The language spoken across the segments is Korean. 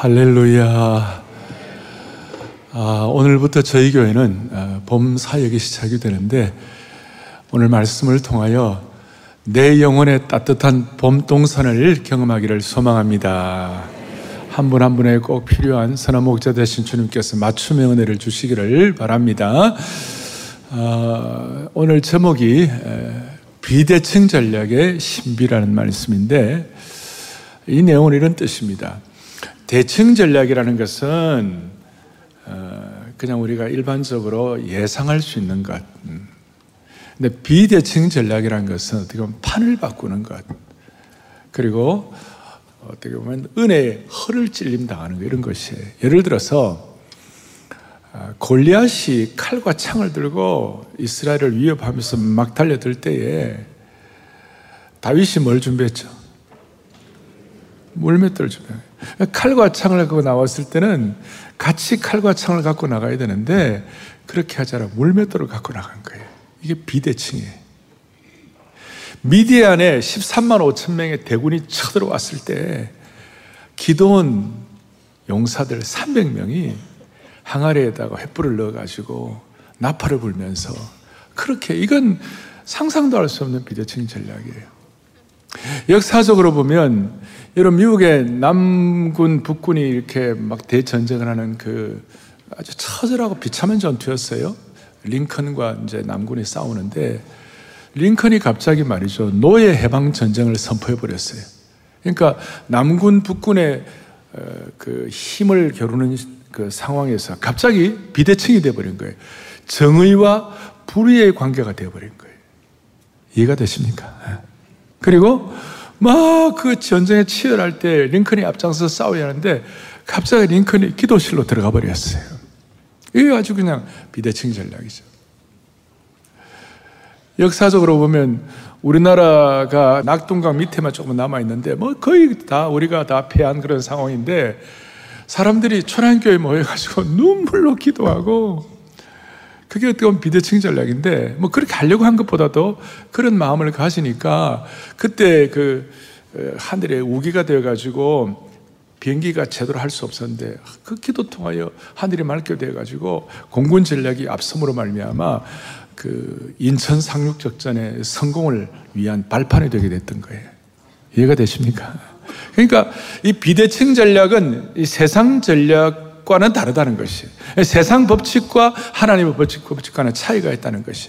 할렐루야. 아, 오늘부터 저희 교회는 아, 봄 사역이 시작이 되는데 오늘 말씀을 통하여 내 영혼의 따뜻한 봄 동산을 경험하기를 소망합니다. 한분한 분에 꼭 필요한 선한 목자 되신 주님께서 맞춤의 은혜를 주시기를 바랍니다. 아, 오늘 제목이 비대칭 전략의 신비라는 말씀인데 이 내용은 이런 뜻입니다. 대칭 전략이라는 것은 어, 그냥 우리가 일반적으로 예상할 수 있는 것. 음. 근데 비대칭 전략이라는 것은 어떻게 보면 판을 바꾸는 것. 그리고 어떻게 보면 은혜의 허를 찔림 당하는 것 이런 것이에요. 예를 들어서 어, 골리앗이 칼과 창을 들고 이스라엘을 위협하면서 막 달려들 때에 다윗이 뭘 준비했죠? 물맷돌을 준비해요. 칼과 창을 갖고 나왔을 때는 같이 칼과 창을 갖고 나가야 되는데 그렇게 하자라 물맷돌을 갖고 나간 거예요. 이게 비대칭이에요. 미디안에 13만 5천 명의 대군이 쳐들어왔을 때 기도원 용사들 300명이 항아리에다가 횃불을 넣어가지고 나팔을 불면서 그렇게 이건 상상도 할 수 없는 비대칭 전략이에요. 역사적으로 보면 여러분 미국의 남군 북군이 이렇게 막 대전쟁을 하는 그 아주 처절하고 비참한 전투였어요. 링컨과 이제 남군이 싸우는데 링컨이 갑자기 말이죠 노예 해방 전쟁을 선포해 버렸어요. 그러니까 남군 북군의 어, 그 힘을 겨루는 그 상황에서 갑자기 비대칭이 돼 버린 거예요. 정의와 불의의 관계가 돼 버린 거예요. 이해가 되십니까? 예. 그리고 막 그 전쟁에 치열할 때 링컨이 앞장서 싸워야 하는데 갑자기 링컨이 기도실로 들어가 버렸어요. 이게 아주 그냥 비대칭 전략이죠. 역사적으로 보면 우리나라가 낙동강 밑에만 조금 남아 있는데 뭐 거의 다 우리가 다 패한 그런 상황인데 사람들이 천안교회 모여가지고 눈물로 기도하고 그게 어떻게 보면 비대칭 전략인데, 뭐 그렇게 하려고 한 것보다도 그런 마음을 가지니까 그때 그 어, 하늘에 우기가 되어가지고 비행기가 제대로 할 수 없었는데 그 기도 통하여 하늘이 맑게 되어가지고 공군 전략이 앞섬으로 말미암아 그 인천 상륙 작전의 성공을 위한 발판이 되게 됐던 거예요. 이해가 되십니까? 그러니까 이 비대칭 전략은 이 세상 전략 과는 다르다는 것이 세상 법칙과 하나님의 법칙, 법칙과는 차이가 있다는 것이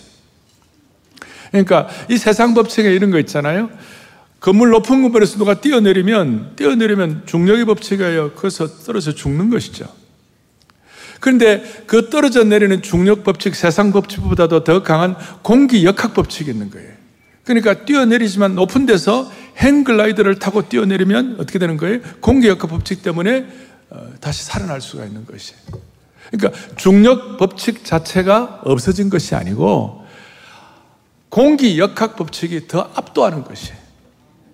그러니까 이 세상 법칙에 이런 거 있잖아요. 건물 높은 건물에서 누가 뛰어내리면, 뛰어내리면 중력의 법칙에 의해 거기서 떨어져 죽는 것이죠. 그런데 그 떨어져 내리는 중력 법칙, 세상 법칙보다도 더 강한 공기 역학 법칙이 있는 거예요. 그러니까 뛰어내리지만 높은 데서 행글라이더를 타고 뛰어내리면 어떻게 되는 거예요? 공기 역학 법칙 때문에 어, 다시 살아날 수가 있는 것이. 그러니까 중력 법칙 자체가 없어진 것이 아니고 공기 역학 법칙이 더 압도하는 것이.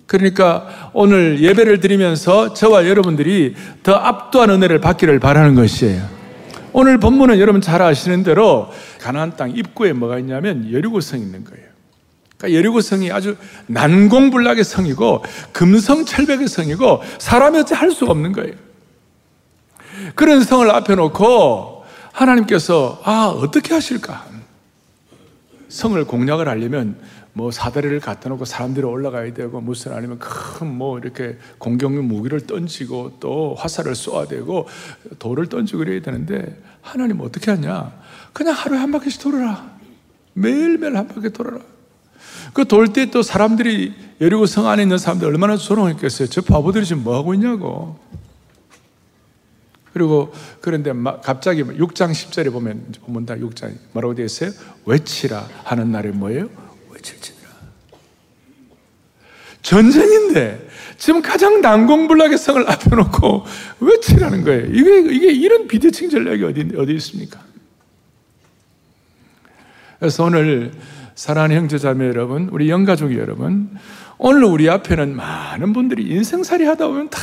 그러니까 오늘 예배를 드리면서 저와 여러분들이 더 압도한 은혜를 받기를 바라는 것이에요. 오늘 본문은 여러분 잘 아시는 대로 가나안 땅 입구에 뭐가 있냐면 여리고성이 있는 거예요. 그러니까 여리고성이 아주 난공불락의 성이고 금성철벽의 성이고 사람이 어찌 할 수가 없는 거예요. 그런 성을 앞에 놓고 하나님께서 아 어떻게 하실까? 성을 공략을 하려면 뭐 사다리를 갖다 놓고 사람들이 올라가야 되고 무슨 아니면 큰 뭐 이렇게 공격용 무기를 던지고 또 화살을 쏘아야 되고 돌을 던지고 그래야 되는데 하나님 어떻게 하냐? 그냥 하루에 한 바퀴씩 돌아라. 매일매일 한 바퀴 돌아라. 그 돌 때 또 사람들이 여리고 성 안에 있는 사람들 얼마나 조롱했겠어요. 저 바보들이 지금 뭐 하고 있냐고. 그리고 그런데 갑자기 6장 10절에 보면 보면 다 6장 뭐라고 되어 있어요? 외치라 하는 날에 뭐예요? 외칠지니라. 전쟁인데 지금 가장 난공불락의 성을 앞에 놓고 외치라는 거예요. 이게 이게 이런 비대칭 전략이 어디 어디 있습니까? 그래서 오늘 사랑하는 형제자매 여러분, 우리 영가족 여러분, 오늘 우리 앞에는 많은 분들이 인생살이 하다 보면 다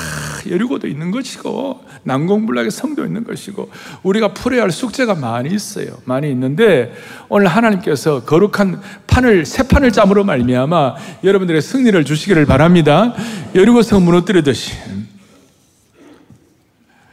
여리고도 있는 것이고 난공불락의 성도 있는 것이고 우리가 풀어야 할 숙제가 많이 있어요. 많이 있는데 오늘 하나님께서 거룩한 판을 새 판을 짬으로 말미암아 여러분들의 승리를 주시기를 바랍니다. 여리고성 무너뜨리듯이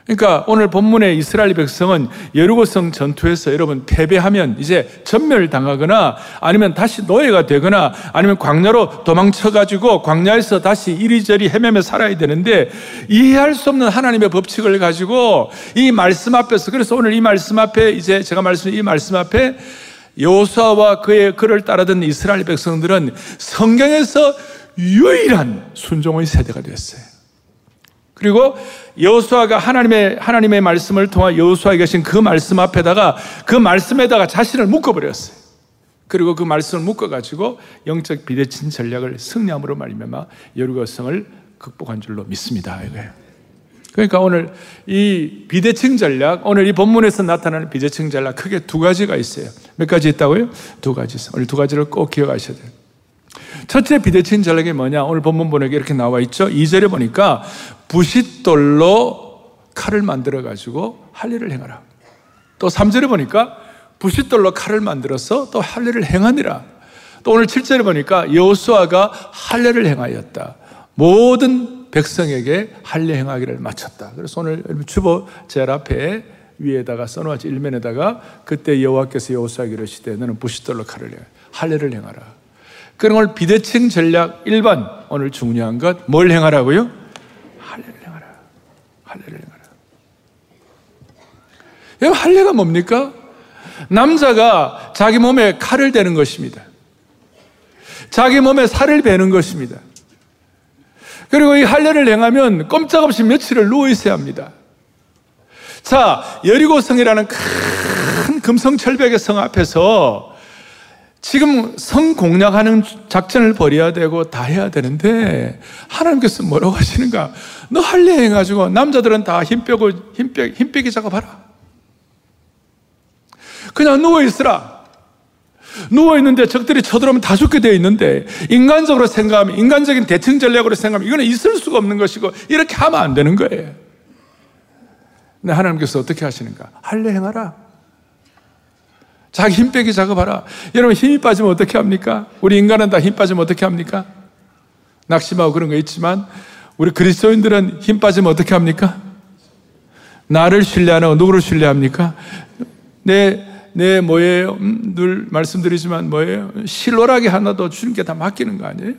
그러니까 오늘 본문의 이스라엘 백성은 여리고성 전투에서 여러분 패배하면 이제 전멸당하거나 아니면 다시 노예가 되거나 아니면 광야로 도망쳐가지고 광야에서 다시 이리저리 헤매며 살아야 되는데 이해할 수 없는 하나님의 법칙을 가지고 이 말씀 앞에서 그래서 오늘 이 말씀 앞에 이제 제가 말씀 이 말씀 앞에 요수아와 그의 그를 따르던 이스라엘 백성들은 성경에서 유일한 순종의 세대가 되었어요. 그리고 여호수아가 하나님의 하나님의 말씀을 통한 여호수아에 계신 그 말씀 앞에다가 그 말씀에다가 자신을 묶어 버렸어요. 그리고 그 말씀을 묶어 가지고 영적 비대칭 전략을 승리함으로 말미암아 여리고성을 극복한 줄로 믿습니다. 이거예요. 그러니까 오늘 이 비대칭 전략, 오늘 이 본문에서 나타나는 비대칭 전략 크게 두 가지가 있어요. 몇 가지 있다고요? 두 가지 있어요. 오늘 두 가지를 꼭 기억하셔야 돼요. 첫째 비대칭 전략이 뭐냐? 오늘 본문 보내기 이렇게 나와 있죠. 2절에 보니까 부싯돌로 칼을 만들어 가지고 할 일을 행하라. 또 3절에 보니까 부싯돌로 칼을 만들어서 또할 일을 행하니라. 또 오늘 7절에 보니까 여호수아가 할례를 행하였다. 모든 백성에게 할례 행하기를 마쳤다. 그래서 오늘 주보 제 앞에 위에다가 써놓았지 일면에다가 그때 여호와께서 여호수아에게 이르시되 너는 부싯돌로 칼을 해 할례를 행하라. 그런 걸 비대칭 전략 1번 오늘 중요한 것 뭘 행하라고요? 할례를 행하라. 할례가 뭡니까? 남자가 자기 몸에 칼을 대는 것입니다. 자기 몸에 살을 베는 것입니다. 그리고 이 할례를 행하면 꼼짝없이 며칠을 누워 있어야 합니다. 자, 여리고성이라는 큰 금성철벽의 성 앞에서 지금 성 공략하는 작전을 벌여야 되고 다 해야 되는데 하나님께서 뭐라고 하시는가? 너 할례 해가지고 남자들은 다 힘빼고 힘빼 힘빼기 작업하라. 그냥 누워 있으라. 누워 있는데 적들이 쳐들어오면 다 죽게 되어 있는데 인간적으로 생각하면 인간적인 대칭 전략으로 생각하면 이거는 있을 수가 없는 것이고 이렇게 하면 안 되는 거예요. 근데 하나님께서 어떻게 하시는가? 할례 행하라. 자기 힘 빼기 작업하라. 여러분 힘이 빠지면 어떻게 합니까? 우리 인간은 다 힘 빠지면 어떻게 합니까? 낙심하고 그런 거 있지만 우리 그리스도인들은 힘 빠지면 어떻게 합니까? 나를 신뢰하는 누구를 신뢰합니까? 내, 내 뭐예요? 음, 늘 말씀드리지만 뭐예요? 실로라기 하나도 주님께 다 맡기는 거 아니에요?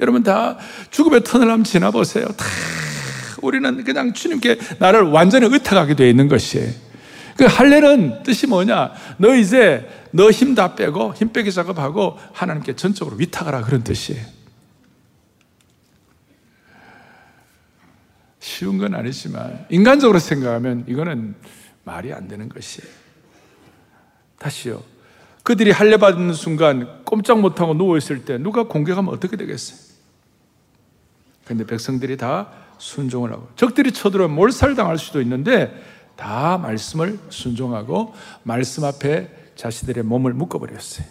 여러분 다 죽음의 터널 한번 지나보세요. 다 우리는 그냥 주님께 나를 완전히 의탁하게 되어 있는 것이에요. 그 할례는 뜻이 뭐냐? 너 이제 너 힘 다 빼고 힘 빼기 작업하고 하나님께 전적으로 위탁하라 그런 뜻이에요. 쉬운 건 아니지만 인간적으로 생각하면 이거는 말이 안 되는 것이에요. 다시요. 그들이 할례 받는 순간 꼼짝 못하고 누워 있을 때 누가 공격하면 어떻게 되겠어요? 근데 백성들이 다 순종을 하고 적들이 쳐들어오면 몰살당할 수도 있는데 다 말씀을 순종하고 말씀 앞에 자신들의 몸을 묶어버렸어요.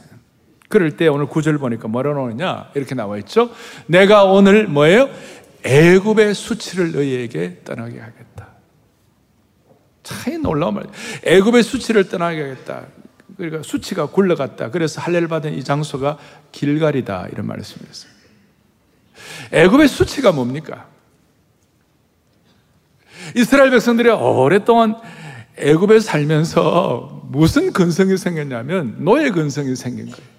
그럴 때 오늘 구절 보니까 뭐라 나오느냐 이렇게 나와 있죠. 내가 오늘 뭐예요? 애굽의 수치를 너희에게 떠나게 하겠다. 참 놀라운 말. 애굽의 수치를 떠나게 하겠다. 그러니까 수치가 굴러갔다. 그래서 할례를 받은 이 장소가 길갈이다 이런 말씀이었어요. 애굽의 수치가 뭡니까? 이스라엘 백성들이 오랫동안 애굽에 살면서 무슨 근성이 생겼냐면 노예 근성이 생긴 거예요.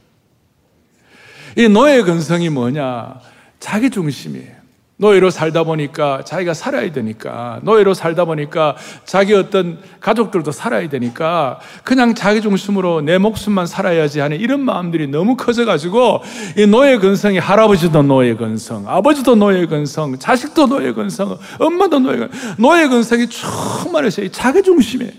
이 노예 근성이 뭐냐? 자기 중심이에요. 노예로 살다 보니까 자기가 살아야 되니까 노예로 살다 보니까 자기 어떤 가족들도 살아야 되니까 그냥 자기 중심으로 내 목숨만 살아야지 하는 이런 마음들이 너무 커져가지고 이 노예 근성이 할아버지도 노예 근성, 아버지도 노예 근성, 자식도 노예 근성, 엄마도 노예 근성, 노예 근성이 충만해서 자기 중심에.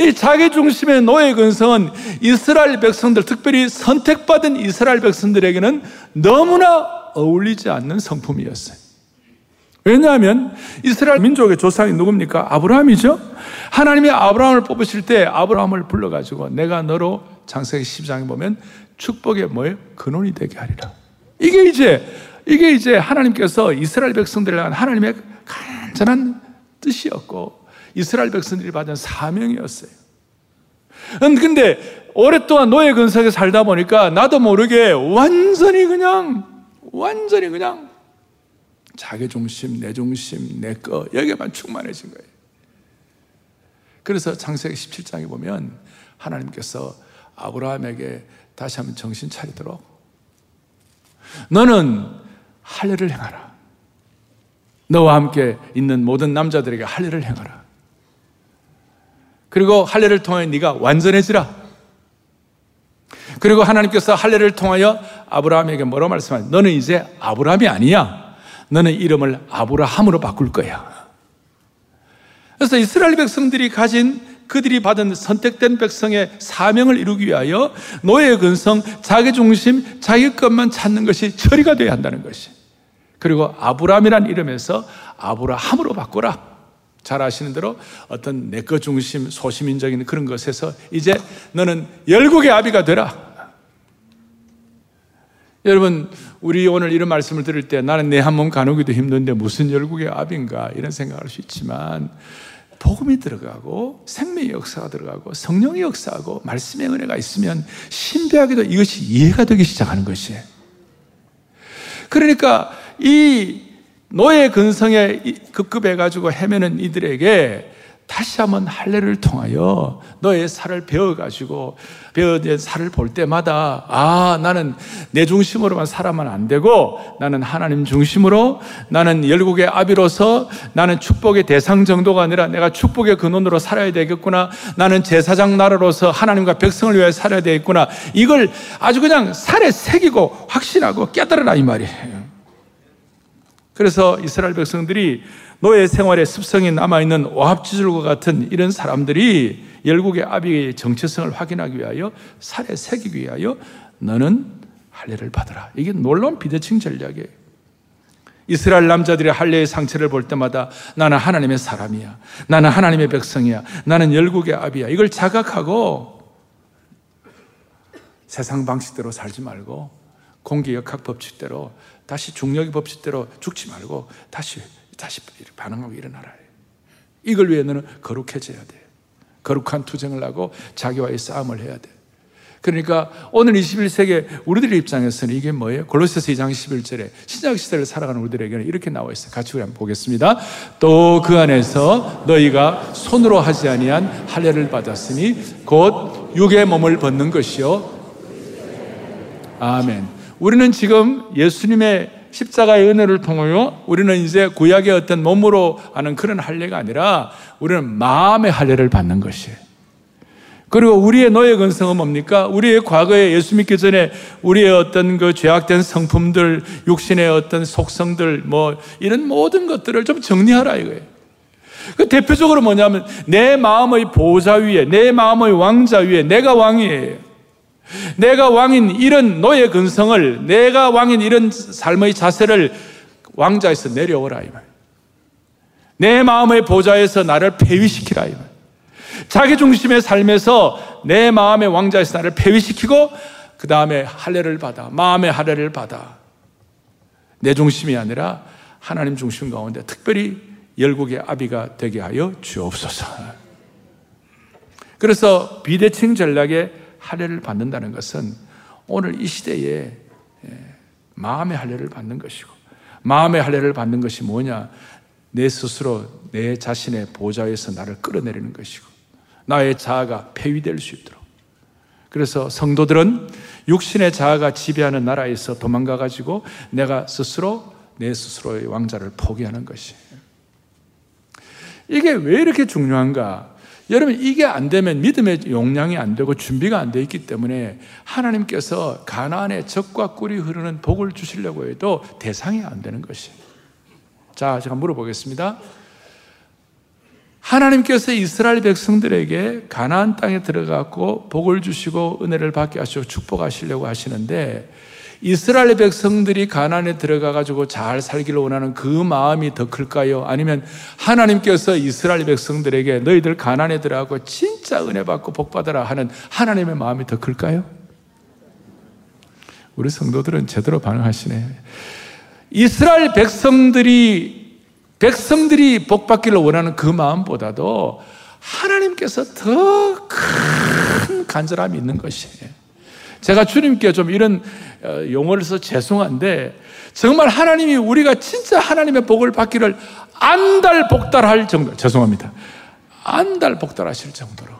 이 자기 중심의 노예 근성은 이스라엘 백성들, 특별히 선택받은 이스라엘 백성들에게는 너무나 어울리지 않는 성품이었어요. 왜냐하면 이스라엘 민족의 조상이 누굽니까? 아브라함이죠? 하나님이 아브라함을 뽑으실 때 아브라함을 불러가지고 내가 너로 장세기 10장에 보면 축복의 뭐예요? 근원이 되게 하리라. 이게 이제, 이게 이제 하나님께서 이스라엘 백성들을 향한 하나님의 간절한 뜻이었고 이스라엘 백성들이 받은 사명이었어요. 음, 근데 오랫동안 노예 근성에 살다 보니까 나도 모르게 완전히 그냥 완전히 그냥 자기 중심, 내 중심, 내 거, 여기에만 충만해진 거예요. 그래서 창세기 17장에 보면 하나님께서 아브라함에게 다시 한번 정신 차리도록 너는 할례를 행하라. 너와 함께 있는 모든 남자들에게 할례를 행하라. 그리고 할례를 통해 네가 완전해지라. 그리고 하나님께서 할례를 통하여 아브라함에게 뭐라고 말씀하냐? 너는 이제 아브라함이 아니야. 너는 이름을 아브라함으로 바꿀 거야. 그래서 이스라엘 백성들이 가진 그들이 받은 선택된 백성의 사명을 이루기 위하여 노예의 근성, 자기 중심, 자기 것만 찾는 것이 처리가 되어야 한다는 것이. 그리고 아브라함이란 이름에서 아브라함으로 바꾸라. 잘 아시는 대로 어떤 내 것 중심, 소시민적인 그런 것에서 이제 너는 열국의 아비가 되라. 여러분, 우리 오늘 이런 말씀을 들을 때 나는 내 한 몸 가누기도 힘든데 무슨 열국의 아비인가 이런 생각할 수 있지만 복음이 들어가고 생명의 역사가 들어가고 성령의 역사하고 말씀의 은혜가 있으면 신비하게도 이것이 이해가 되기 시작하는 것이에요. 그러니까 이 노예 근성에 급급해가지고 헤매는 이들에게 다시 한번 할례를 통하여 너의 살을 배워가지고 배워진 살을 볼 때마다 아 나는 내 중심으로만 살아만 안 되고 나는 하나님 중심으로 나는 열국의 아비로서 나는 축복의 대상 정도가 아니라 내가 축복의 근원으로 살아야 되겠구나 나는 제사장 나라로서 하나님과 백성을 위해 살아야 되겠구나 이걸 아주 그냥 살에 새기고 확신하고 깨달으라 이 말이에요. 그래서 이스라엘 백성들이 노예 생활에 습성이 남아있는 오합지졸과 같은 이런 사람들이 열국의 아비의 정체성을 확인하기 위하여 살에 새기기 위하여 너는 할례를 받으라. 이게 놀라운 비대칭 전략이에요. 이스라엘 남자들의 할례의 상처를 볼 때마다 나는 하나님의 사람이야. 나는 하나님의 백성이야. 나는 열국의 아비야. 이걸 자각하고 세상 방식대로 살지 말고 공기 역학 법칙대로 다시 중력의 법칙대로 죽지 말고 다시 다시 반응하고 일어나라. 이걸 위해 너는 거룩해져야 돼. 거룩한 투쟁을 하고 자기와의 싸움을 해야 돼. 그러니까 오늘 21세기 우리들의 입장에서는 이게 뭐예요? 골로새서 2장 11절에 신약 시대를 살아가는 우리들에게는 이렇게 나와 있어요. 같이 우리 한번 보겠습니다. 또 그 안에서 너희가 손으로 하지 아니한 할례를 받았으니 곧 육의 몸을 벗는 것이요. 아멘. 우리는 지금 예수님의 십자가의 은혜를 통하여 우리는 이제 구약의 어떤 몸으로 하는 그런 할례가 아니라 우리는 마음의 할례를 받는 것이에요. 그리고 우리의 노예 근성은 뭡니까? 우리의 과거에 예수 믿기 전에 우리의 어떤 그 죄악된 성품들, 육신의 어떤 속성들, 뭐 이런 모든 것들을 좀 정리하라 이거예요. 그 대표적으로 뭐냐면 내 마음의 보좌 위에, 내 마음의 왕자 위에 내가 왕이에요. 내가 왕인 이런 노예 근성을 내가 왕인 이런 삶의 자세를 왕자에서 내려오라 이 말. 내 마음의 보좌에서 나를 폐위시키라 이 말. 자기 중심의 삶에서 내 마음의 왕자에서 나를 폐위시키고 그 다음에 할례를 받아 마음의 할례를 받아 내 중심이 아니라 하나님 중심 가운데 특별히 열국의 아비가 되게 하여 주옵소서. 그래서 비대칭 전략에 할례를 받는다는 것은 오늘 이 시대에 예, 마음의 할례를 받는 것이고 마음의 할례를 받는 것이 뭐냐? 내 스스로 내 자신의 보좌에서 나를 끌어내리는 것이고 나의 자아가 폐위될 수 있도록 그래서 성도들은 육신의 자아가 지배하는 나라에서 도망가 가지고 내가 스스로 내 스스로의 왕자를 포기하는 것이 이게 왜 이렇게 중요한가? 여러분 이게 안 되면 믿음의 용량이 안 되고 준비가 안 돼 있기 때문에 하나님께서 가나안의 적과 꿀이 흐르는 복을 주시려고 해도 대상이 안 되는 것이. 자, 제가 물어보겠습니다. 하나님께서 이스라엘 백성들에게 가나안 땅에 들어가고 복을 주시고 은혜를 받게 하시고 축복하시려고 하시는데 이스라엘 백성들이 가난에 들어가 가지고 잘 살기를 원하는 그 마음이 더 클까요? 아니면 하나님께서 이스라엘 백성들에게 너희들 가난에 들어가고 진짜 은혜 받고 복 받아라 하는 하나님의 마음이 더 클까요? 우리 성도들은 제대로 반응하시네. 이스라엘 백성들이 백성들이 복 받기를 원하는 그 마음보다도 하나님께서 더 큰 간절함이 있는 것이에요. 제가 주님께 좀 이런 어, 용어를 써 죄송한데 정말 하나님이 우리가 진짜 하나님의 복을 받기를 안달복달할 정도, 죄송합니다. 안달복달하실 정도로.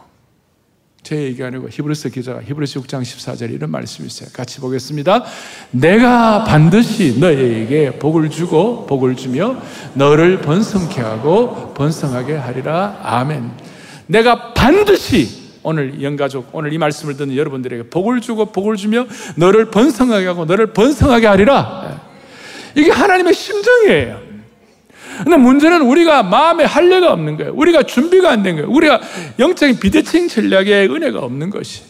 제 얘기 아니고 히브리서 기자가 히브리서 6장 14절에 이런 말씀이 있어요. 같이 보겠습니다. 내가 반드시 너에게 복을 주고 복을 주며 너를 번성케 하고 번성하게 하리라. 아멘. 내가 반드시 오늘 영가족 오늘 이 말씀을 듣는 여러분들에게 복을 주고 복을 주며 너를 번성하게 하고 너를 번성하게 하리라. 이게 하나님의 심정이에요. 근데 문제는 우리가 마음에 할례가 없는 거예요. 우리가 준비가 안 된 거예요. 우리가 영적인 비대칭 전략에 은혜가 없는 것이.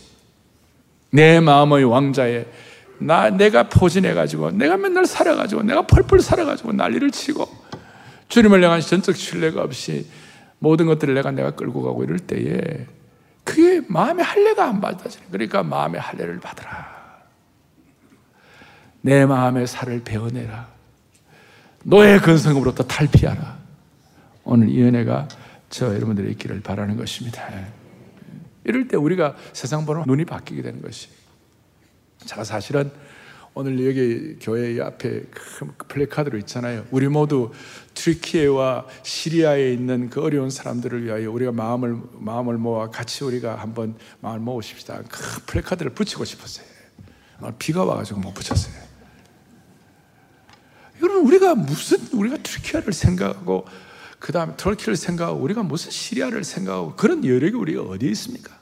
내 마음의 왕자에 나 내가 포진해 가지고 내가 맨날 살아 가지고 내가 펄펄 살아 가지고 난리를 치고 주님을 향한 전적 신뢰가 없이 모든 것들을 내가 내가 끌고 가고 이럴 때에 그게 마음의 할례가 안 받아지는 그러니까 마음의 할례를 받으라. 내 마음의 살을 베어내라. 노예 근성으로부터 탈피하라. 오늘 이 은혜가 저 여러분들의 있기를 바라는 것입니다. 이럴 때 우리가 세상 보는 눈이 바뀌게 되는 것이. 제가 사실은 오늘 여기 교회 앞에 큰 플래카드로 있잖아요. 우리 모두 트리키에와 시리아에 있는 그 어려운 사람들을 위하여 우리가 마음을 마음을 모아 같이 우리가 한번 마음을 모으십시다. 큰 플래카드를 붙이고 싶었어요. 비가 와가지고 못 붙였어요. 여러분 우리가 무슨 우리가 트리키아를 생각하고 그 다음에 터키를 생각하고 우리가 무슨 시리아를 생각하고 그런 여력이 우리가 어디에 있습니까?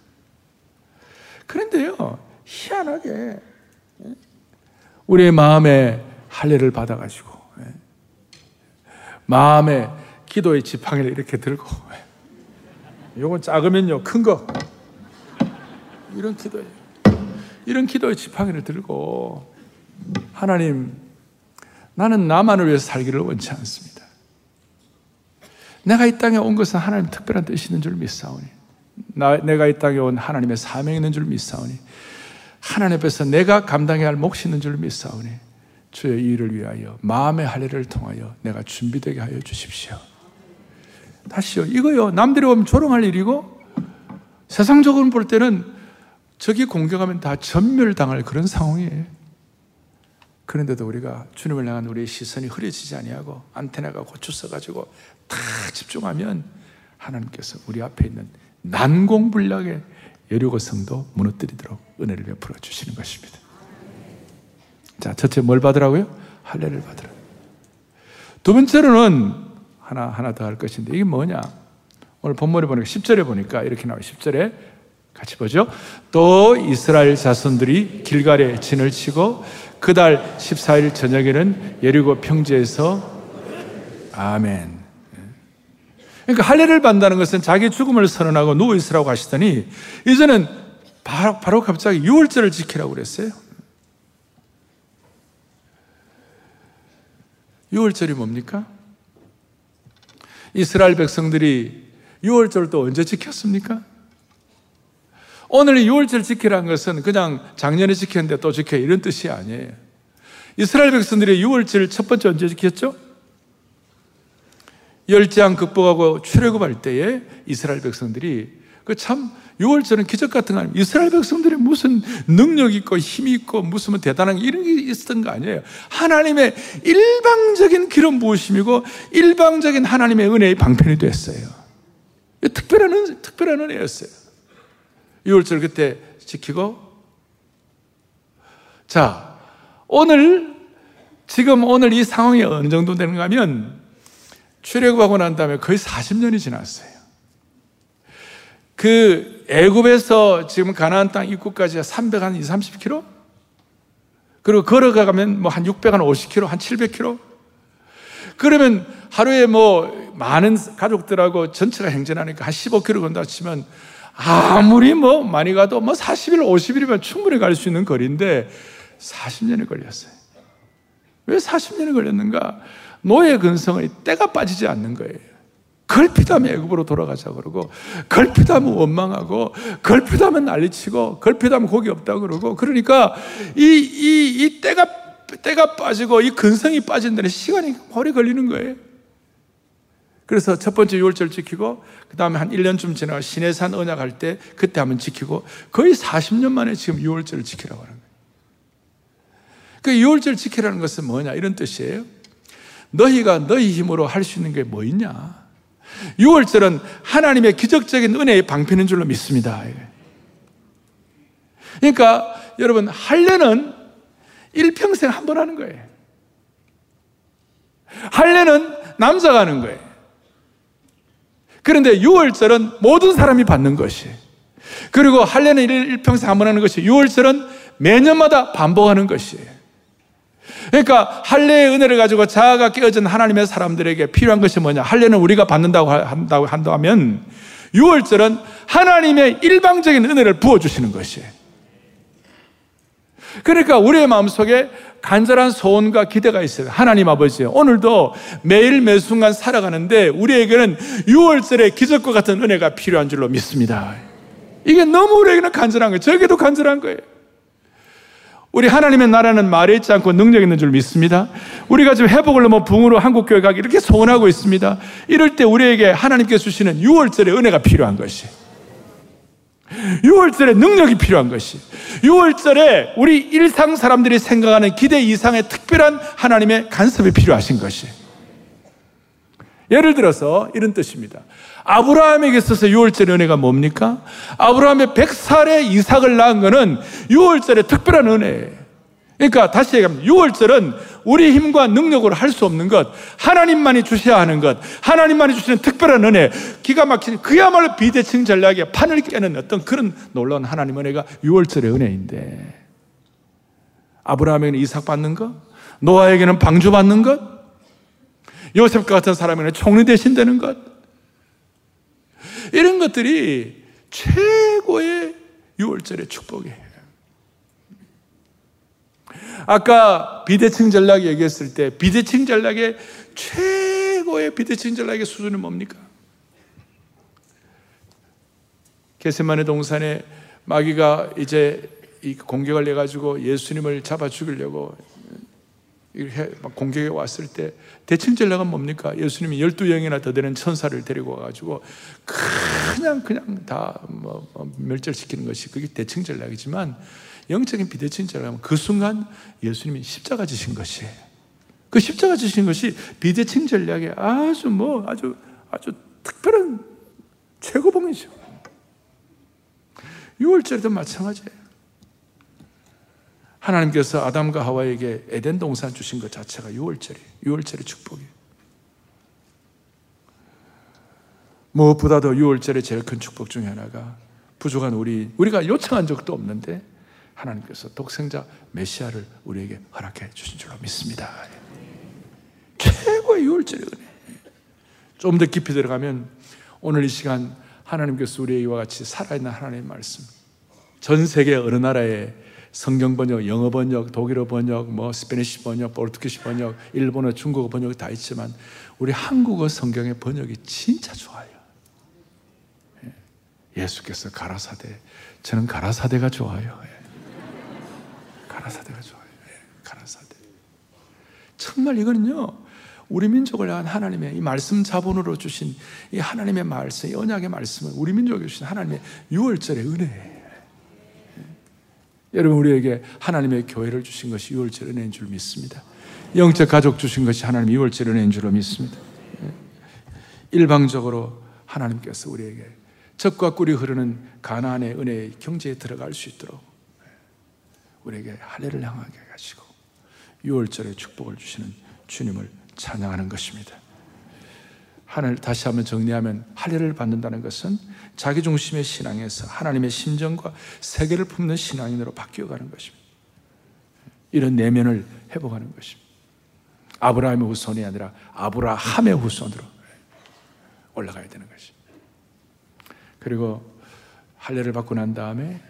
그런데요 희한하게 우리의 마음에 할례를 받아가지고 마음에 기도의 지팡이를 이렇게 들고. 이건 작으면요 큰 거. 이런 기도에 이런 기도의 지팡이를 들고. 하나님 나는 나만을 위해서 살기를 원치 않습니다. 내가 이 땅에 온 것은 하나님 특별한 뜻이 있는 줄 믿사오니 나, 내가 이 땅에 온 하나님의 사명이 있는 줄 믿사오니 하나님 앞에서 내가 감당해야 할 몫이 있는 줄 믿사오니 주의 일을 위하여 마음의 할례를 통하여 내가 준비되게 하여 주십시오. 다시요. 이거요. 남들이 보면 조롱할 일이고 세상적으로 볼 때는 저기 공격하면 다 전멸당할 그런 상황이에요. 그런데도 우리가 주님을 향한 우리의 시선이 흐려지지 아니하고 안테나가 고쳐 써가지고 다 집중하면 하나님께서 우리 앞에 있는 난공불락의 여리고성도 무너뜨리도록 은혜를 베풀어 주시는 것입니다. 자, 첫째 뭘 받으라고요? 할례를 받으라. 두 번째로는 하나 하나 더 할 것인데 이게 뭐냐? 오늘 본문에 보니까 10절에 보니까 이렇게 나와요. 10절에 같이 보죠. 또 이스라엘 자손들이 길갈에 진을 치고 그달 14일 저녁에는 예리고 평지에서 아멘. 그러니까 할례를 받는다는 것은 자기 죽음을 선언하고 누워 있으라고 하시더니 이제는 바로, 바로 갑자기 6월절을 지키라고 그랬어요. 6월절이 뭡니까? 이스라엘 백성들이 6월절도 언제 지켰습니까? 오늘 6월절 지키라는 것은 그냥 작년에 지켰는데 또 지켜 이런 뜻이 아니에요. 이스라엘 백성들이 6월절 첫 번째 언제 지켰죠? 열재앙 극복하고 출애굽할 때에 이스라엘 백성들이 그 참 6월절은 기적 같은 거 아니에요. 이스라엘 백성들이 무슨 능력 있고 힘이 있고 무슨 뭐 대단한 이런 게 있었던 거 아니에요. 하나님의 일방적인 기름 부으심이고 일방적인 하나님의 은혜의 방편이 됐어요. 특별한 특별한 은혜였어요. 6월절 그때 지키고 자 오늘 지금 오늘 이 상황이 어느 정도 되는가 하면 출애굽하고 난 다음에 거의 40년이 지났어요. 그 애굽에서 지금 가나안 땅 입구까지 300, 한 2, 30km? 그리고 걸어가면 뭐 한 600, 한 50km, 한 700km? 그러면 하루에 뭐 많은 가족들하고 전체가 행진하니까 한 15km 건다 치면 아무리 뭐 많이 가도 뭐 40일, 50일이면 충분히 갈 수 있는 거리인데 40년이 걸렸어요. 왜 40년이 걸렸는가? 노예 근성의 때가 빠지지 않는 거예요. 걸핏하면 애굽으로 돌아가자 그러고 걸핏하면 원망하고 걸핏하면 난리치고 걸핏하면 고기 없다 그러고 그러니까 이이 이 때가 때가 빠지고 이 근성이 빠진 데는 시간이 오래 걸리는 거예요. 그래서 첫 번째 6월절 지키고 그 다음에 한 1년쯤 지나가 시내산 언약할 때 그때 한번 지키고 거의 40년 만에 지금 6월절을 지키라고 하는 거예요. 그 6월절 지키라는 것은 뭐냐? 이런 뜻이에요. 너희가 너희 힘으로 할 수 있는 게 뭐 있냐? 6월절은 하나님의 기적적인 은혜의 방편인 줄로 믿습니다. 그러니까 여러분, 할례는 일평생 한 번 하는 거예요. 할례는 남자가 하는 거예요. 그런데 6월절은 모든 사람이 받는 것이 그리고 할례는 일평생 한 번 하는 것이 6월절은 매년마다 반복하는 것이에요. 그러니까 할례의 은혜를 가지고 자아가 깨어진 하나님의 사람들에게 필요한 것이 뭐냐? 할례는 우리가 받는다고 한다고 한다면 6월절은 하나님의 일방적인 은혜를 부어 주시는 것이에요. 그러니까 우리의 마음속에 간절한 소원과 기대가 있어요. 하나님 아버지, 오늘도 매일 매 순간 살아가는데 우리에게는 6월절의 기적과 같은 은혜가 필요한 줄로 믿습니다. 이게 너무 우리에게는 간절한 거예요. 저에게도 간절한 거예요. 우리 하나님의 나라는 말에 있지 않고 능력 있는 줄 믿습니다. 우리가 지금 회복을 넘어 붕으로 한국교회 가기 이렇게 소원하고 있습니다. 이럴 때 우리에게 하나님께서 주시는 6월절의 은혜가 필요한 것이 6월절에 능력이 필요한 것이 6월절에 우리 일상 사람들이 생각하는 기대 이상의 특별한 하나님의 간섭이 필요하신 것이 예를 들어서 이런 뜻입니다. 아브라함에게 있어서 6월절의 은혜가 뭡니까? 아브라함의 100살에 이삭을 낳은 것은 6월절의 특별한 은혜예요. 그러니까 다시 얘기하면 6월절은 우리 힘과 능력으로 할 수 없는 것, 하나님만이 주셔야 하는 것, 하나님만이 주시는 특별한 은혜, 기가 막힌 그야말로 비대칭 전략에 판을 깨는 어떤 그런 놀라운 하나님 은혜가 6월절의 은혜인데 아브라함에게는 이삭 받는 것, 노아에게는 방주 받는 것, 요셉과 같은 사람에게는 총리 대신 되는 것, 이런 것들이 최고의 6월절의 축복이에요. 아까 비대칭 전략 얘기했을 때 비대칭 전략의 최고의 비대칭 전략의 수준은 뭡니까? 게세만의 동산에 마귀가 이제 공격을 해가지고 예수님을 잡아 죽이려고 공격에 왔을 때 대칭 전략은 뭡니까? 예수님이 열두 영이나 더 되는 천사를 데리고 와가지고 그냥 그냥 다뭐 뭐 멸절시키는 것이 그게 대칭 전략이지만 영적인 비대칭 전략은 그 순간 예수님이 십자가 지신 것이에요. 그 십자가 지신 것이 비대칭 전략의 아주 뭐 아주 아주 특별한 최고봉이죠. 6월절에도 마찬가지예요. 하나님께서 아담과 하와에게 에덴 동산 주신 것 자체가 6월절이에요. 6월절의 축복이에요. 무엇보다도 6월절의 제일 큰 축복 중에 하나가 부족한 우리, 우리가 요청한 적도 없는데 하나님께서 독생자 메시아를 우리에게 허락해 주신 줄로 믿습니다. 최고의 유월절의 은혜. 좀 더 깊이 들어가면 오늘 이 시간 하나님께서 우리와 같이 살아있는 하나님의 말씀. 전 세계 어느 나라에 성경 번역, 영어 번역, 독일어 번역, 뭐 Spanish 번역, Portuguese 번역, 일본어, 중국어 번역 다 있지만 우리 한국어 성경의 번역이 진짜 좋아요. 예. 예수께서 가라사대, 저는 가라사대가 좋아요. 예. 가라사대가 좋아요. 예. 가라사대. 정말 이거는요, 우리 민족을 향한 하나님의 이 말씀 자본으로 주신 이 하나님의 말씀, 이 언약의 말씀은 우리 민족에 주신 하나님의 6월절의 은혜예요. 여러분 우리에게 하나님의 교회를 주신 것이 6월절 은혜인 줄 믿습니다. 영적 가족 주신 것이 하나님 6월절 은혜인 줄로 믿습니다. 일방적으로 하나님께서 우리에게 적과 꿀이 흐르는 가나안의 은혜의 경제에 들어갈 수 있도록 우리에게 할례를 향하게 하시고 6월절에 축복을 주시는 주님을 찬양하는 것입니다. 하늘 다시 한번 정리하면 할례를 받는다는 것은 자기 중심의 신앙에서 하나님의 심정과 세계를 품는 신앙인으로 바뀌어 가는 것입니다. 이런 내면을 회복하는 것입니다. 아브라함의 후손이 아니라 아브라함의 후손으로 올라가야 되는 것입니다. 그리고 할례를 받고 난 다음에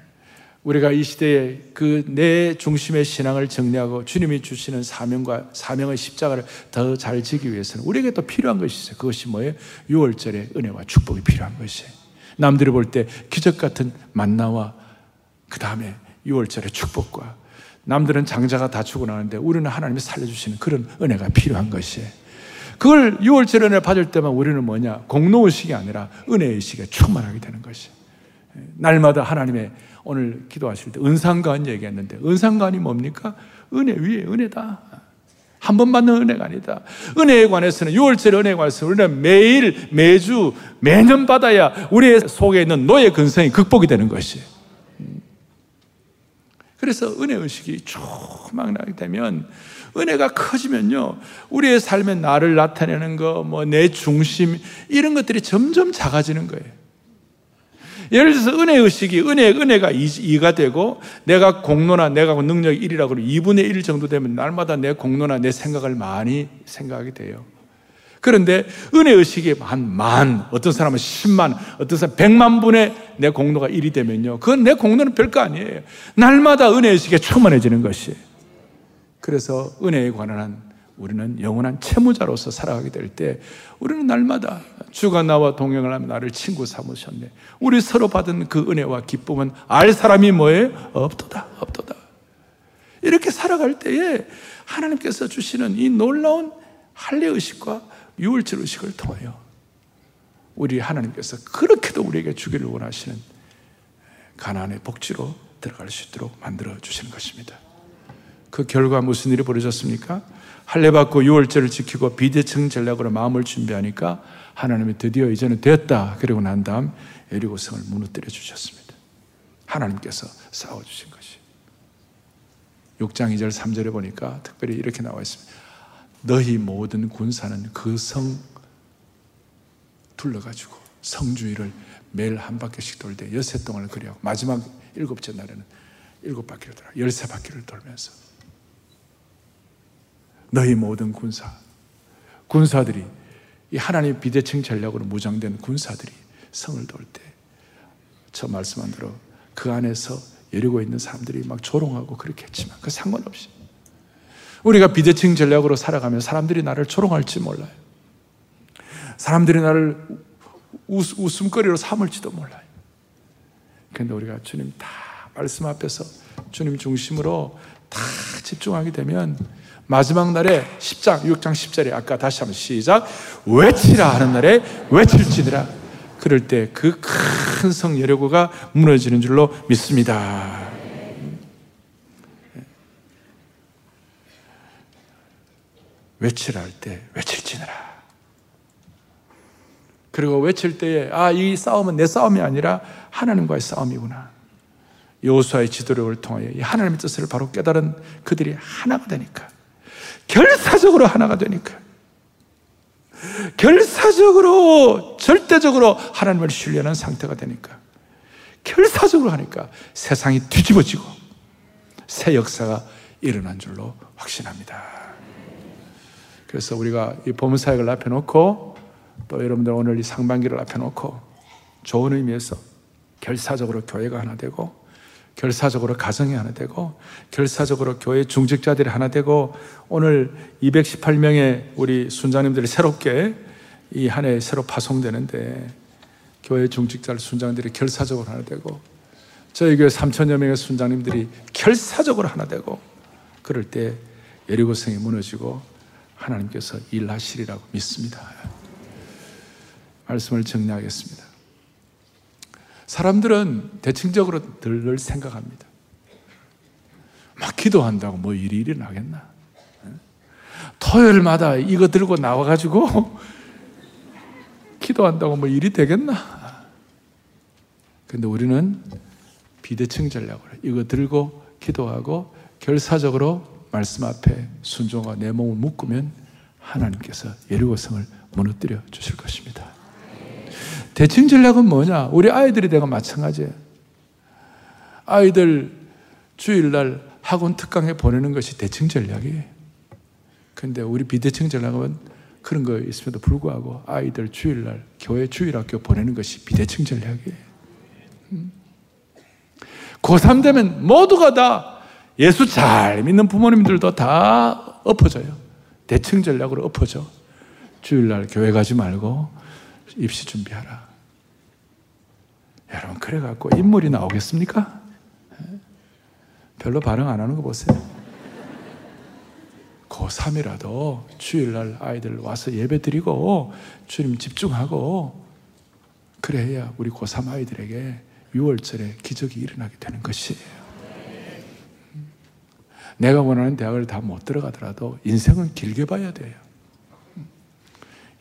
우리가 이 시대에 그 내 중심의 신앙을 정리하고 주님이 주시는 사명과 사명의 십자가를 더 잘 지기 위해서는 우리에게 또 필요한 것이 있어요. 그것이 뭐예요? 6월절의 은혜와 축복이 필요한 것이에요. 남들이 볼 때 기적 같은 만나와 그 다음에 6월절의 축복과 남들은 장자가 다 죽어나는데 우리는 하나님이 살려주시는 그런 은혜가 필요한 것이에요. 그걸 6월절 은혜 받을 때만 우리는 뭐냐? 공로의식이 아니라 은혜의식에 충만하게 되는 것이에요. 날마다 하나님의 오늘 기도하실 때 은상관 얘기했는데 은상관이 뭡니까? 은혜 위에 은혜다. 한 번 받는 은혜가 아니다. 은혜에 관해서는 6월절 은혜에 관해서 우리는 매일 매주 매년 받아야 우리의 속에 있는 노예 근성이 극복이 되는 것이. 그래서 은혜 의식이 초막나게 되면 은혜가 커지면요 우리의 삶에 나를 나타내는 거, 뭐 내 중심 이런 것들이 점점 작아지는 거예요. 예를 들어서 은혜 의 식이 은혜 은혜가 2 가 되고 내가 공로나 내가 능력 1이라고 2분의 1 정도 되면 날마다 내 공로나 내 생각을 많이 생각하게 돼요. 그런데 은혜 의 식이 한 만, 어떤 사람은 10만, 어떤 사람은 100만 분의 내 공로가 1이 되면요. 그건 내 공로는 별거 아니에요. 날마다 은혜 의 식에 충만해지는 것이. 그래서 은혜에 관한 우리는 영원한 채무자로서 살아가게 될 때 우리는 날마다 주가 나와 동행을 하면 나를 친구 삼으셨네. 우리 서로 받은 그 은혜와 기쁨은 알 사람이 뭐예요? 없도다, 없도다. 이렇게 살아갈 때에 하나님께서 주시는 이 놀라운 할례 의식과 유월절 의식을 통하여 우리 하나님께서 그렇게도 우리에게 주기를 원하시는 가난의 복지로 들어갈 수 있도록 만들어 주시는 것입니다. 그 결과 무슨 일이 벌어졌습니까? 할례 받고 유월절을 지키고 비대칭 전략으로 마음을 준비하니까 하나님이 드디어 이제는 됐다. 그리고 난 다음 에리고성을 무너뜨려 주셨습니다. 하나님께서 싸워 주신 것이. 6장 2절 3절에 보니까 특별히 이렇게 나와 있습니다. 너희 모든 군사는 그 성 둘러가지고 성주위를 매일 한 바퀴씩 돌 때 여세 동안을 그려 마지막 일곱째 날에는 일곱 바퀴를 돌아 열세 바퀴를 돌면서 너희 모든 군사, 군사들이 이 하나님 비대칭 전략으로 무장된 군사들이 성을 돌 때 저 말씀한 대로 그 안에서 예리고 있는 사람들이 막 조롱하고 그렇게 했지만 그 상관없이 우리가 비대칭 전략으로 살아가면 사람들이 나를 조롱할지 몰라요. 사람들이 나를 웃, 웃음거리로 삼을지도 몰라요. 근데 우리가 주님 다 말씀 앞에서 주님 중심으로 다 집중하게 되면 마지막 날에 10장, 6장 10절에 아까 다시 한번 시작. 외치라 하는 날에 외칠지니라. 그럴 때 그 큰 성 여려고가 무너지는 줄로 믿습니다. 외치라 할 때 외칠지니라. 그리고 외칠 때에 아, 이 싸움은 내 싸움이 아니라 하나님과의 싸움이구나. 여호수아의 지도력을 통하여 하나님의 뜻을 바로 깨달은 그들이 하나가 되니까 결사적으로 하나가 되니까. 결사적으로, 절대적으로 하나님을 신뢰하는 상태가 되니까. 결사적으로 하니까 세상이 뒤집어지고 새 역사가 일어난 줄로 확신합니다. 그래서 우리가 이 보문사역을 앞에 놓고 또 여러분들 오늘 이 상반기를 앞에 놓고 좋은 의미에서 결사적으로 교회가 하나 되고 결사적으로 가정이 하나 되고 결사적으로 교회 중직자들이 하나 되고 오늘 218명의 우리 순장님들이 새롭게 이 한 해 새로 파송되는데 교회 중직자 순장들이 결사적으로 하나 되고 저희 교회 3천여 명의 순장님들이 결사적으로 하나 되고 그럴 때 예리고성이 무너지고 하나님께서 일하시리라고 믿습니다. 말씀을 정리하겠습니다. 사람들은 대칭적으로 늘 생각합니다. 막 기도한다고 뭐 일이 일어나겠나? 토요일마다 이거 들고 나와가지고 기도한다고 뭐 일이 되겠나? 근데 우리는 비대칭 전략으로 이거 들고 기도하고 결사적으로 말씀 앞에 순종과 내 몸을 묶으면 하나님께서 예리고성을 무너뜨려 주실 것입니다. 대칭 전략은 뭐냐? 우리 아이들이 되고 마찬가지예요. 아이들 주일날 학원 특강에 보내는 것이 대칭 전략이에요. 근데 우리 비대칭 전략은 그런 거 있음에도 불구하고 아이들 주일날 교회 주일학교 보내는 것이 비대칭 전략이에요. 음. 고3 되면 모두가 다 예수 잘 믿는 부모님들도 다 엎어져요. 대칭 전략으로 엎어져. 주일날 교회 가지 말고 입시 준비하라. 여러분, 그래갖고 인물이 나오겠습니까? 별로 반응 안 하는 거 보세요. 고3이라도 주일날 아이들 와서 예배 드리고 주님 집중하고 그래야 우리 고3 아이들에게 6월절에 기적이 일어나게 되는 것이에요. 내가 원하는 대학을 다 못 들어가더라도 인생은 길게 봐야 돼요.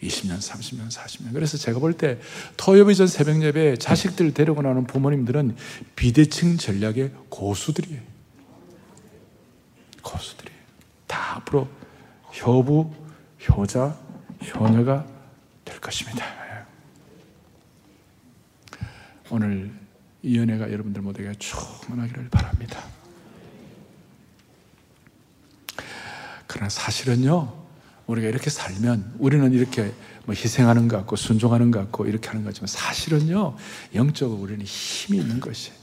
20년, 30년, 40년. 그래서 제가 볼 때 토요일 전 새벽 예배에 자식들 데리고 나오는 부모님들은 비대칭 전략의 고수들이에요. 고수들이에요. 다 앞으로 효부, 효자, 효녀가 될 것입니다. 오늘 이 은혜가 여러분들 모두에게 충만하기를 바랍니다. 그러나 사실은요, 우리가 이렇게 살면 우리는 이렇게 뭐 희생하는 것 같고 순종하는 것 같고 이렇게 하는 거지만 사실은요, 영적으로 우리는 힘이 있는 것이에요.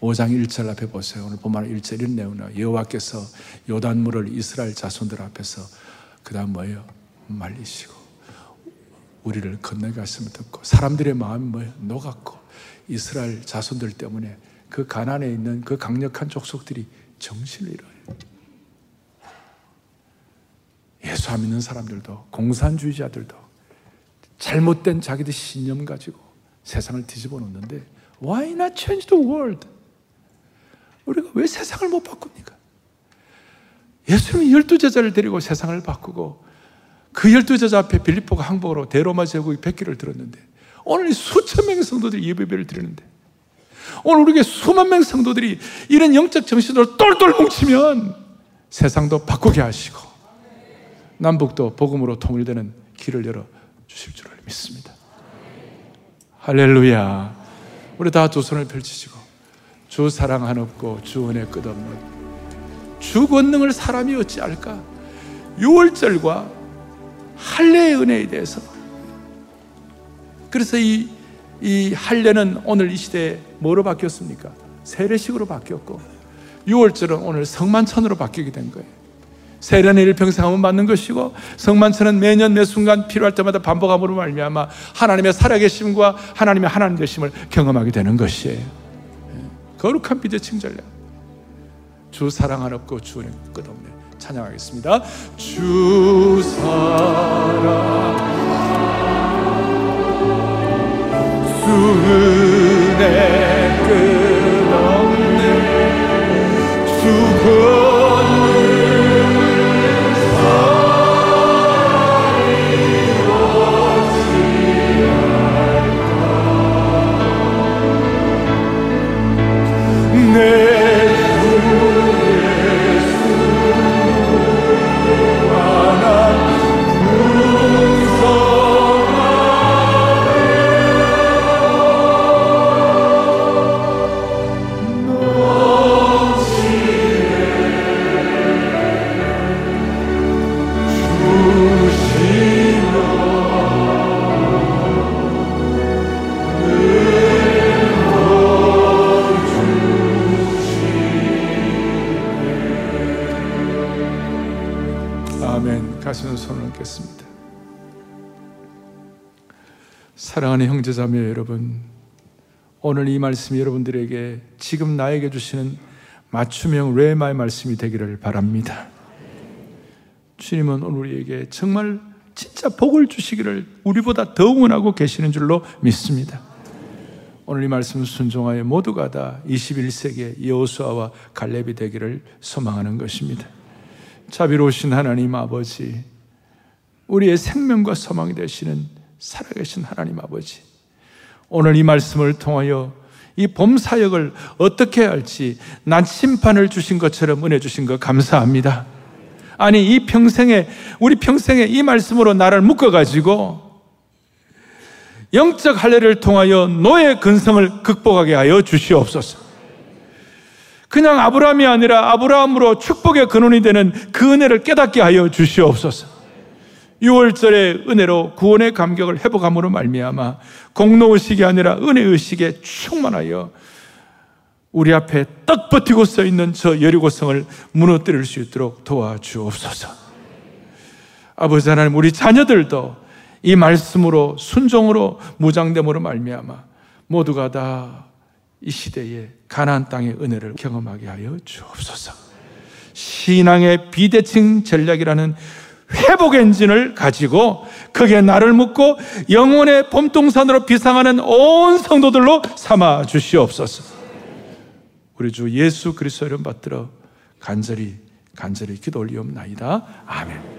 5장 1절 앞에 보세요. 오늘 보면 1절 이런 내용이요 여호와께서 요단물을 이스라엘 자손들 앞에서 그 다음 뭐예요? 말리시고 우리를 건너게 하심을 듣고 사람들의 마음이 뭐예요? 녹았고 이스라엘 자손들 때문에 그 가난에 있는 그 강력한 족속들이 정신을 잃어요. 예수 안 믿는 사람들도 공산주의자들도 잘못된 자기들 신념 가지고 세상을 뒤집어 놓는데 Why not change the world? 우리가 왜 세상을 못 바꿉니까? 예수님이 열두 제자를 데리고 세상을 바꾸고 그 열두 제자 앞에 빌립보가 항복으로 대로마 제국이 백기를 들었는데 오늘 수천 명의 성도들이 예배를 드리는데 오늘 우리에게 수만 명의 성도들이 이런 영적 정신으로 똘똘 뭉치면 세상도 바꾸게 하시고 남북도 복음으로 통일되는 길을 열어 주실 줄을 믿습니다. 할렐루야. 우리 다 두 손을 펼치시고 주 사랑 한없고 주 은혜 끝없는 주 권능을 사람이 어찌 알까? 6월절과 할례의 은혜에 대해서 그래서 이, 이 할례는 오늘 이 시대에 뭐로 바뀌었습니까? 세례식으로 바뀌었고 6월절은 오늘 성만천으로 바뀌게 된 거예요. 세례는 일평생 한번 받는 것이고 성만천은 매년 매 순간 필요할 때마다 반복함으로 말미암아 하나님의 살아계심과 하나님의 하나님 되심을 경험하게 되는 것이에요. 예. 거룩한 비대칭 전략. 주 사랑 하없고 주는 끝없네. 찬양하겠습니다. 주 사랑 주 은혜 끝없네 주 사랑하는 형제자매 여러분, 오늘 이 말씀이 여러분들에게 지금 나에게 주시는 맞춤형 레마의 말씀이 되기를 바랍니다. 주님은 오늘 우리에게 정말 진짜 복을 주시기를 우리보다 더 원하고 계시는 줄로 믿습니다. 오늘 이 말씀 순종하여 모두가 다 21세기의 여호수아와 갈렙이 되기를 소망하는 것입니다. 자비로우신 하나님 아버지, 우리의 생명과 소망이 되시는 살아계신 하나님 아버지, 오늘 이 말씀을 통하여 이 봄사역을 어떻게 할지 난 심판을 주신 것처럼 은혜 주신 것 감사합니다. 아니, 이 평생에, 우리 평생에 이 말씀으로 나를 묶어가지고 영적 할례를 통하여 노예 근성을 극복하게 하여 주시옵소서. 그냥 아브라함이 아니라 아브라함으로 축복의 근원이 되는 그 은혜를 깨닫게 하여 주시옵소서. 6월절의 은혜로 구원의 감격을 회복함으로 말미암아 공로 의식이 아니라 은혜 의식에 충만하여 우리 앞에 딱 버티고 서 있는 저 여리고성을 무너뜨릴 수 있도록 도와주옵소서. 아버지 하나님, 우리 자녀들도 이 말씀으로 순종으로 무장됨으로 말미암아 모두가 다 이 시대에 가나안 땅의 은혜를 경험하게 하여 주옵소서. 신앙의 비대칭 전략이라는 회복 엔진을 가지고 거기에 나를 묻고 영혼의 봄동산으로 비상하는 온 성도들로 삼아 주시옵소서. 우리 주 예수 그리스도 이름 받들어 간절히 간절히 기도 올리옵나이다. 아멘.